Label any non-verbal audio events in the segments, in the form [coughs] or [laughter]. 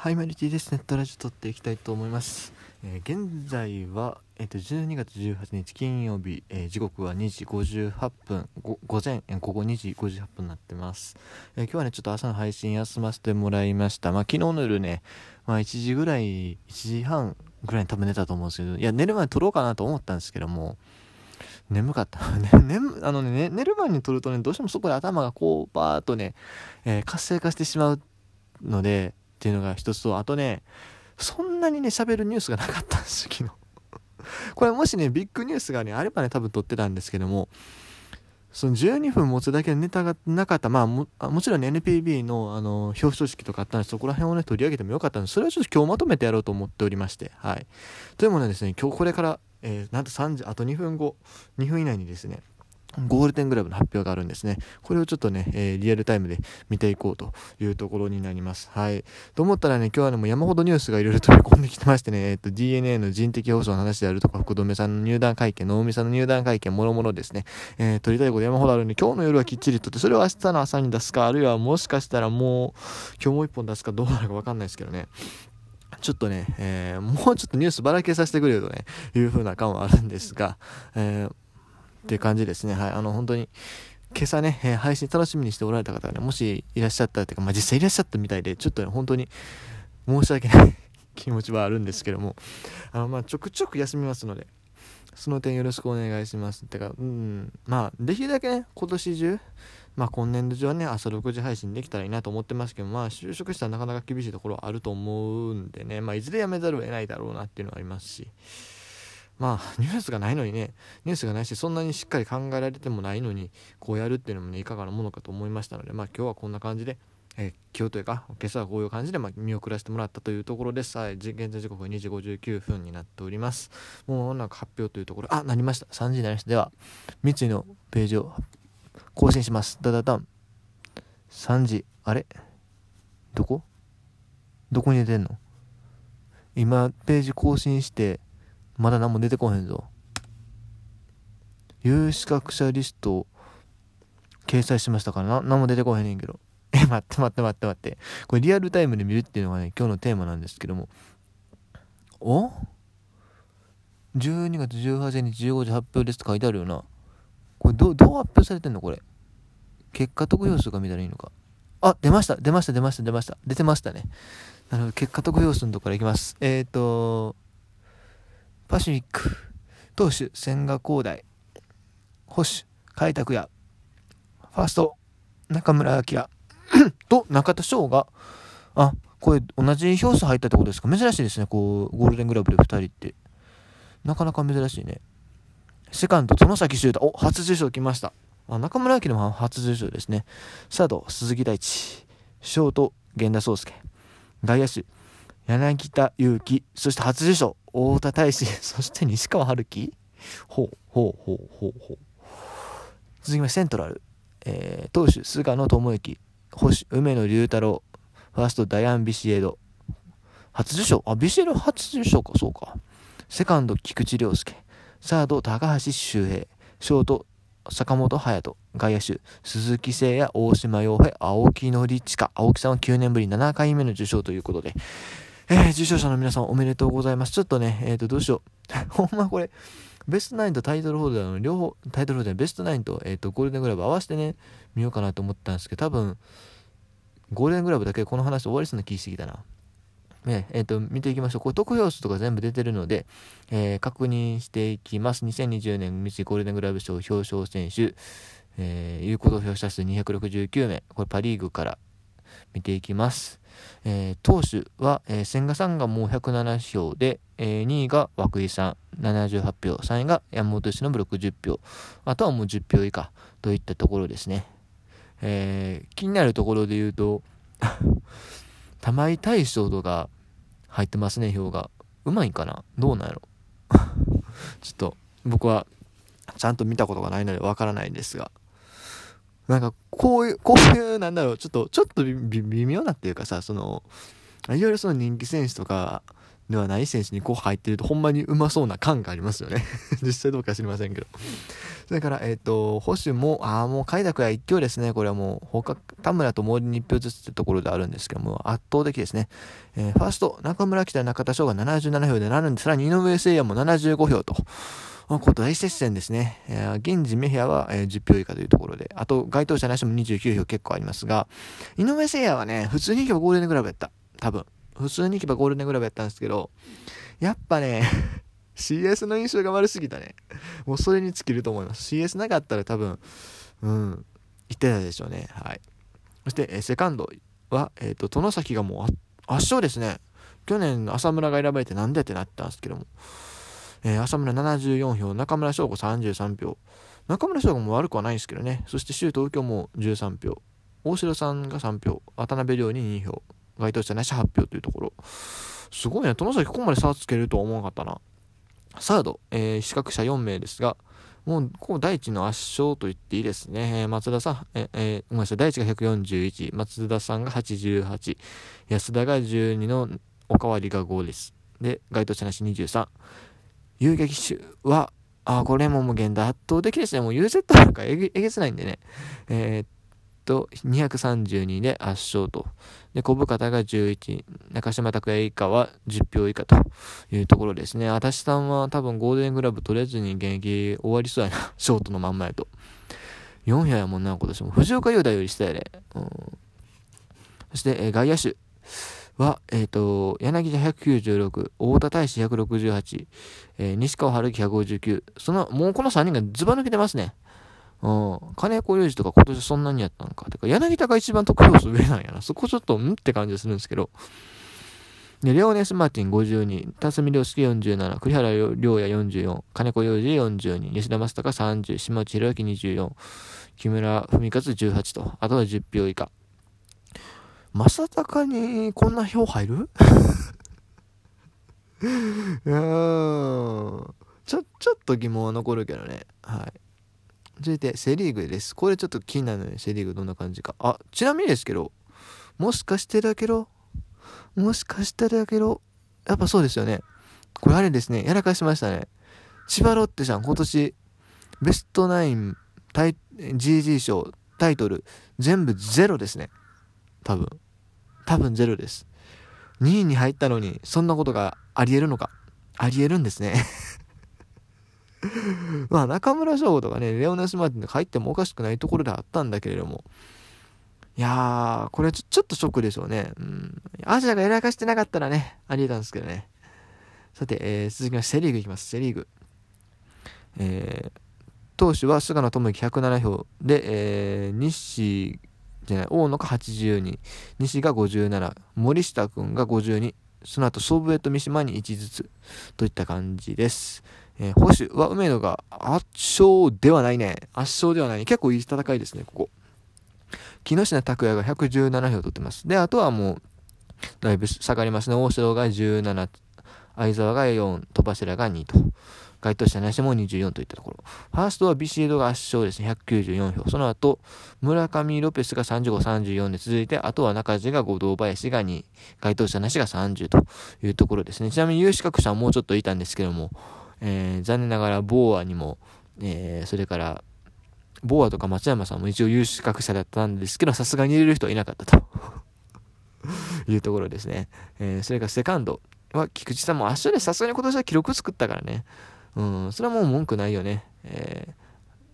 はい、マリティです。ネットラジオ撮っていきたいと思います。えー現在は、えっと12月18日金曜日、えー時刻は2時58分、午前、えー午後2時58分になってます。えー今日はね、ちょっと朝の配信休ませてもらいました。まあ、昨日の夜ね、まあ、1時ぐらい、1時半ぐらいに多分寝たと思うんですけど、いや、寝る前に撮ろうかなと思ったんですけども、眠かった。[laughs] ね、眠あのね、寝寝る前に撮るとね、どうしてもそこで頭がこう、バーっとね、えー活性化してしまうので、っていうのが一つと、あとね、そんなにね、喋るニュースがなかったんですよ、昨日。[laughs] これもしね、ビッグニュースがね、あればね、多分撮ってたんですけども、その12分持つだけのネタがなかった、まあも、もちろんね、NPB のあの表彰式とかあったんで、そこら辺をね、取り上げてもよかったんです。それはちょっと今日まとめてやろうと思っておりまして、はい。というものでですね、今日これから、えーなんと3時、あと2分後、2分以内にですね、ゴールデングラブの発表があるんですね。これをちょっとね、えーリアルタイムで見ていこうというところになります。はい。と思ったらね、今日はね、もう山ほどニュースがいろいろ飛び込んできてましてね、えっ、と、DNA の人的放送の話であるとか、福留さんの入団会見、能見さんの入団会見、もろもろですね、えー撮りたいこと山ほどあるんで、今日の夜はきっちりとって、それを明日の朝に出すか、あるいはもしかしたらもう、今日もう一本出すかどうなるかわかんないですけどね。ちょっとね、えーもうちょっとニュースばらけさせてくれよとね、いう風な感はあるんですが、えーっていう感じですね。はい。あの、本当に、今朝ね、え配信楽しみにしておられた方がね、もしいらっしゃったというか、まあ、実際いらっしゃったみたいで、ちょっとね、本当に申し訳ない [laughs] 気持ちはあるんですけども、あの、まあ、ちょくちょく休みますので、その点よろしくお願いします。てか、うん、まあ、できるだけね、今年中、まあ、今年度中はね、朝6時配信できたらいいなと思ってますけど、まあ、就職したらなかなか厳しいところはあると思うんでね、まあ、いずれ辞めざるを得ないだろうなっていうのはありますし、まあ、ニュースがないのにね、ニュースがないし、そんなにしっかり考えられてもないのに、こうやるっていうのもね、いかがなものかと思いましたので、まあ、今日はこんな感じで、えー今日というか、今朝はこういう感じで、まあ、見送らせてもらったというところです。はい、現在時刻は2時59分になっております。もうなんか発表というところ、あ、なりました。3時になりました。では、三井のページを更新します。ダダダン。3時、あれ？どこ？どこに出てんの？今、ページ更新して、まだ何も出てこへんぞ。有資格者リストを掲載しましたからな、何も出てこへんねんけど。[laughs] え、待って待って待って待って。これリアルタイムで見るっていうのがね、今日のテーマなんですけども。お ?12 月18日15時発表ですって書いてあるよな。これどう、どう発表されてんの？これ。結果得票数が見たらいいのか。あ、出ました、出ました、出ました、出ました。出てましたね。なるほど、結果得票数のとこからいきます。えーと、パシフィック、投手、千賀滉大、保守、開拓也、ファースト、中村晃 [coughs] と中田翔が、あ、これ同じ票数入ったってことですか？珍しいですね、こう、ゴールデングラブで2人って。なかなか珍しいね。セカンド、殿崎修太、お、初受賞来ました。あ中村晃も初受賞ですね。サード、鈴木大地、ショート、源田壮介、外野手、柳田悠岐、そして初受賞、太田大志、[laughs] そして西川春樹？ほう、ほう、ほう、ほう、ほう。続きまして、セントラル、えー、投手、菅野智之、保守、梅野龍太郎、ファースト、ダイアン・ビシエド、初受賞、あ、ビシエド初受賞か、そうか。セカンド、菊池涼介、サード、高橋周平、ショート、坂本勇人、外野手、鈴木誠也、大島洋平、青木宣親、青木さんは9年ぶり7回目の受賞ということで、えー、受賞者の皆さんおめでとうございます。ちょっとね、えっ、と、どうしよう。[laughs] ほんまこれ、ベストナインとタイトルホルダーの両方、タイトルホルダーベストナインと,、えー、とゴールデングラブ合わせてね、見ようかなと思ったんですけど、多分、ゴールデングラブだけこの話終わりそうな気してきたな。ねえー、と見ていきましょう。これ得票数とか全部出てるので、えー確認していきます。2020年三井ゴールデングラブ賞表彰選手、えー有効投票者数269名。これパ・リーグから見ていきます。えー投手は、えー千賀さんがもう107票で、えー2位が涌井さん78票、3位が山本由伸60票、あとはもう10票以下といったところですね。えー気になるところで言うと、[laughs] 玉井大将とか入ってますね、票が。うまいんかな？どうなんやろ？[laughs] ちょっと僕はちゃんと見たことがないのでわからないんですが。なんかこういう、こういう、なんだろう、ちょっと、ちょっと微妙なっていうかさ、その、いろいろその人気選手とかではない選手にこう入ってるとほんまにうまそうな感がありますよね [laughs] 実際どうか知りませんけどそれから、えっ、ー、と、保守も、ああ、もう快諾は一挙ですね。これはもう、他、田村と森に1票ずつってところであるんですけども、圧倒的ですね。えー、ファースト、中村北中田翔が77票でなるんで、さらに井上誠也も75票と。こ大接戦ですね。えー、現時メヒアは、えー、10票以下というところで、あと該当者なしも29票結構ありますが、井上誠也はね、普通に行けばゴールデングラブやった。多分。普通に行けばゴールデングラブやったんですけど、やっぱね [laughs] CS の印象が悪すぎたね。もうそれに尽きると思います。CS なかったら多分、うん、言ってたでしょうね。はい。そして、えセカンドは、えっ、ー、と、殿崎がもう圧勝ですね。去年、浅村が選ばれてなんでってなったんですけども。えー、浅村74票、中村翔吾33票。中村翔吾も悪くはないんですけどね。そして周東京も13票。大城さんが3票。渡辺亮に2票。該当者なし8票というところ。すごいね。殿崎ここまで差をつけるとは思わなかったな。サード、えー、資格者4名ですが、もう、こう、第一の圧勝と言っていいですね。え、松田さん、ええ、ごめんなさい、第一が141、松田さんが88、安田が12のおかわりが5です。で、該当者なし23。遊撃手は、あ、これももう現代圧倒的ですね。もう UZ なんかえげえげつないんでね。えー、っと、232で圧勝と。で、小深田が11、中島拓也以下は10票以下というところですね。足立さんは多分ゴールデングラブ取れずに現役終わりそうやな。[laughs] ショートのまんまやと。4票やもんな、今年も。藤岡優太より下やで。うん、そして、えー、外野手は、えっ、ー、と、柳田196、太田大志168、えー、西川春樹159。その、もうこの3人がズバ抜けてますね。うん。金子裕二とか今年そんなにやったのか。てか、柳田が一番得票数上なんやな。そこちょっと、んって感じするんですけど。で、レオネス・マーティン52、辰巳良介47、栗原良也44、金子裕二42、吉田正尚30、島内宏明24、木村文勝18と、あとは10票以下。正尚にこんな票入る？[laughs] いや、ちょ、ちょっと疑問は残るけどね。はい。続いて、セリーグです。これちょっと気になるのよ、セリーグどんな感じか。あ、ちなみにですけど、もしかしてだけど、もしかしてだけど、やっぱそうですよね。これあれですね、やらかしましたね。千葉ロッテさん、今年、ベストナイン、GG 賞、タイトル、全部ゼロですね。多分。多分ゼロです。2位に入ったのに、そんなことがあり得るのか？あり得るんですね [laughs] まあ中村翔吾とかね、レオナス・マーティンが入ってもおかしくないところであったんだけれども、いやー、これちょちょっとショックでしょうね。うん。アジアがやらかしてなかったらね、ありえたんですけどね。さて、えー、続きまして、セ・リーグいきます。セ・リーグ。えー、投手は菅野智之107票で、えー、西じゃない、大野が82、西が57、森下君が52、その後、ソブエと三島に1ずつといった感じです。えー、保守は梅野が圧勝ではないね。圧勝ではない。結構いい戦いですね、ここ。木下拓也が117票取ってます。で、あとはもう、だいぶ下がりますね。大城が17、相沢が4、戸柱が2と。該当者なしも24といったところ。ファーストはビシエドが圧勝ですね。194票。その後、村上ロペスが35、34で続いて、あとは中地が5、堂林が2、該当者なしが30というところですね。ちなみに有資格者はもうちょっといたんですけども、えー、残念ながらボーアにも、えー、それから、ボーアとか松山さんも一応有資格者だったんですけど、さすがに入れる人はいなかったと [laughs] いうところですね。えー、それからセカンドは菊池さんも足でさすがに今年は記録作ったからね。うん、それはもう文句ないよね。え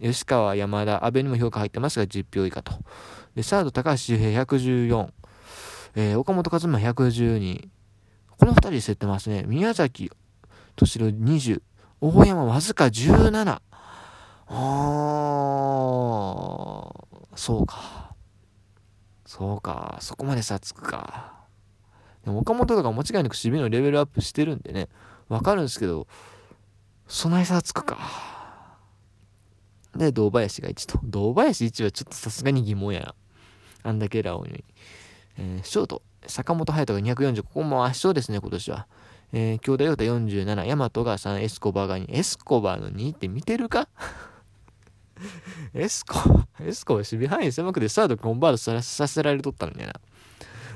ー、吉川、山田、阿部にも評価入ってますが10票以下と。で、サード、高橋周平114。えー、岡本和真112。この2人競ってますね。宮崎、敏郎20。大山わずか17。あー、そうか。そうか。そこまで差つくか。でも岡本とか間違いなく守備のレベルアップしてるんでね。わかるんですけど、そない差つくか。で、堂林が1と。堂林1はちょっとさすがに疑問やな。あんだけラオに。えー、ショート。坂本隼人が240。ここも圧勝ですね、今年は。えー、兄弟ヨタ47。ヤマトが3。エスコバーが2。エスコバーの2って見てるか？[laughs] エスコ、エスコは守備範囲狭くてサードコンバートさせられとったのにな。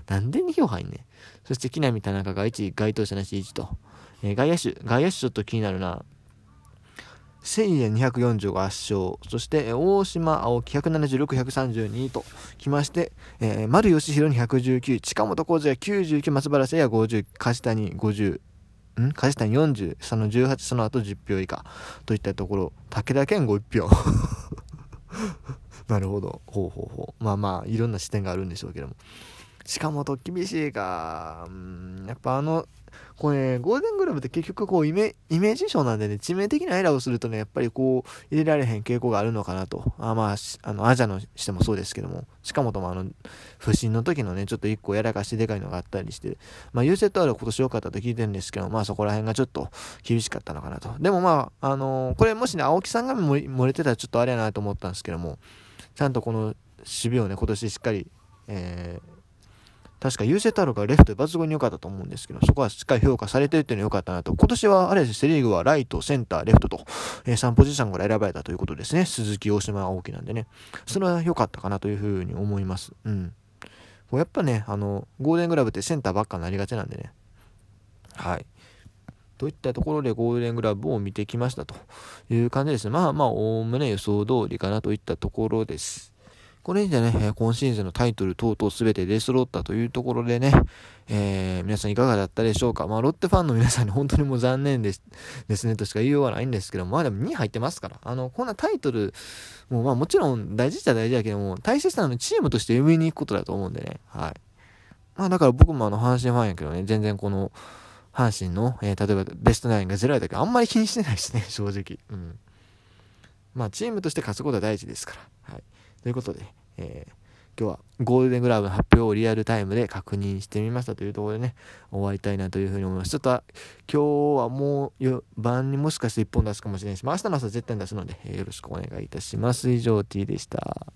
なんで2票入んねん。そして木浪田中が1、該当者なし1と。えー、外野手、外野手ちょっと気になるな。1000円245圧勝。そして、大島青木176、132ときまして、えー、丸義弘に119、近本浩二が99、松原聖也50、梶谷50、ん？梶谷40、その18、その後10票以下といったところ、武田健吾1票。[laughs] なるほど。ほうほうほう。まあまあ、いろんな視点があるんでしょうけども。近本厳しいか、うん、やっぱあの、これ、ね、ゴールデングラブって結局こうイメイメージ賞なんでね、致命的なエラーをするとね、やっぱりこう、入れられへん傾向があるのかなと。あまあ、あの、アジャのしてもそうですけども、近本もともあの、不審の時のね、ちょっと一個やらかしてでかいのがあったりして、まあ、UZR は今年良かったと聞いてるんですけど、まあそこら辺がちょっと厳しかったのかなと。でもまあ、あのー、これもしね、青木さんが漏れてたらちょっとあれやなと思ったんですけども、ちゃんとこの守備をね、今年しっかり、えー、確か優勢太郎がレフトで抜群に良かったと思うんですけど、そこはしっかり評価されてるっていうのは良かったなと。今年はあれです、セリーグはライト、センター、レフトと、えー、3ポジションから選ばれたということですね。鈴木、大島、青木なんでね。それは良かったかなというふうに思います。うん。やっぱね、あの、ゴールデングラブってセンターばっかになりがちなんでね。はい。といったところでゴールデングラブを見てきましたという感じですね。まあまあ、おおむね予想通りかなといったところです。これじゃね、今シーズンのタイトル等々すべて出揃ったというところでね、えー、皆さんいかがだったでしょうか？まあ、ロッテファンの皆さんに本当にもう残念です [laughs] ですねとしか言いようがないんですけど、まあでも2位入ってますから、あの、こんなタイトル、もうまあもちろん大事っちゃ大事だけども、大切なのチームとして上に行くことだと思うんでね、はい。まあだから僕もあの、阪神ファンやけどね、全然この、阪神の、えー、例えばベストナインが0やったけど、あんまり気にしてないしね、正直。うん。まあ、チームとして勝つことは大事ですから。はい。ということで、えー、今日はゴールデングラブの発表をリアルタイムで確認してみましたというところでね、終わりたいなというふうに思います。ちょっと今日はもう晩にもしかして1本出すかもしれないし、まあ、明日の朝絶対に出すので、えー、よろしくお願いいたします。以上 T でした。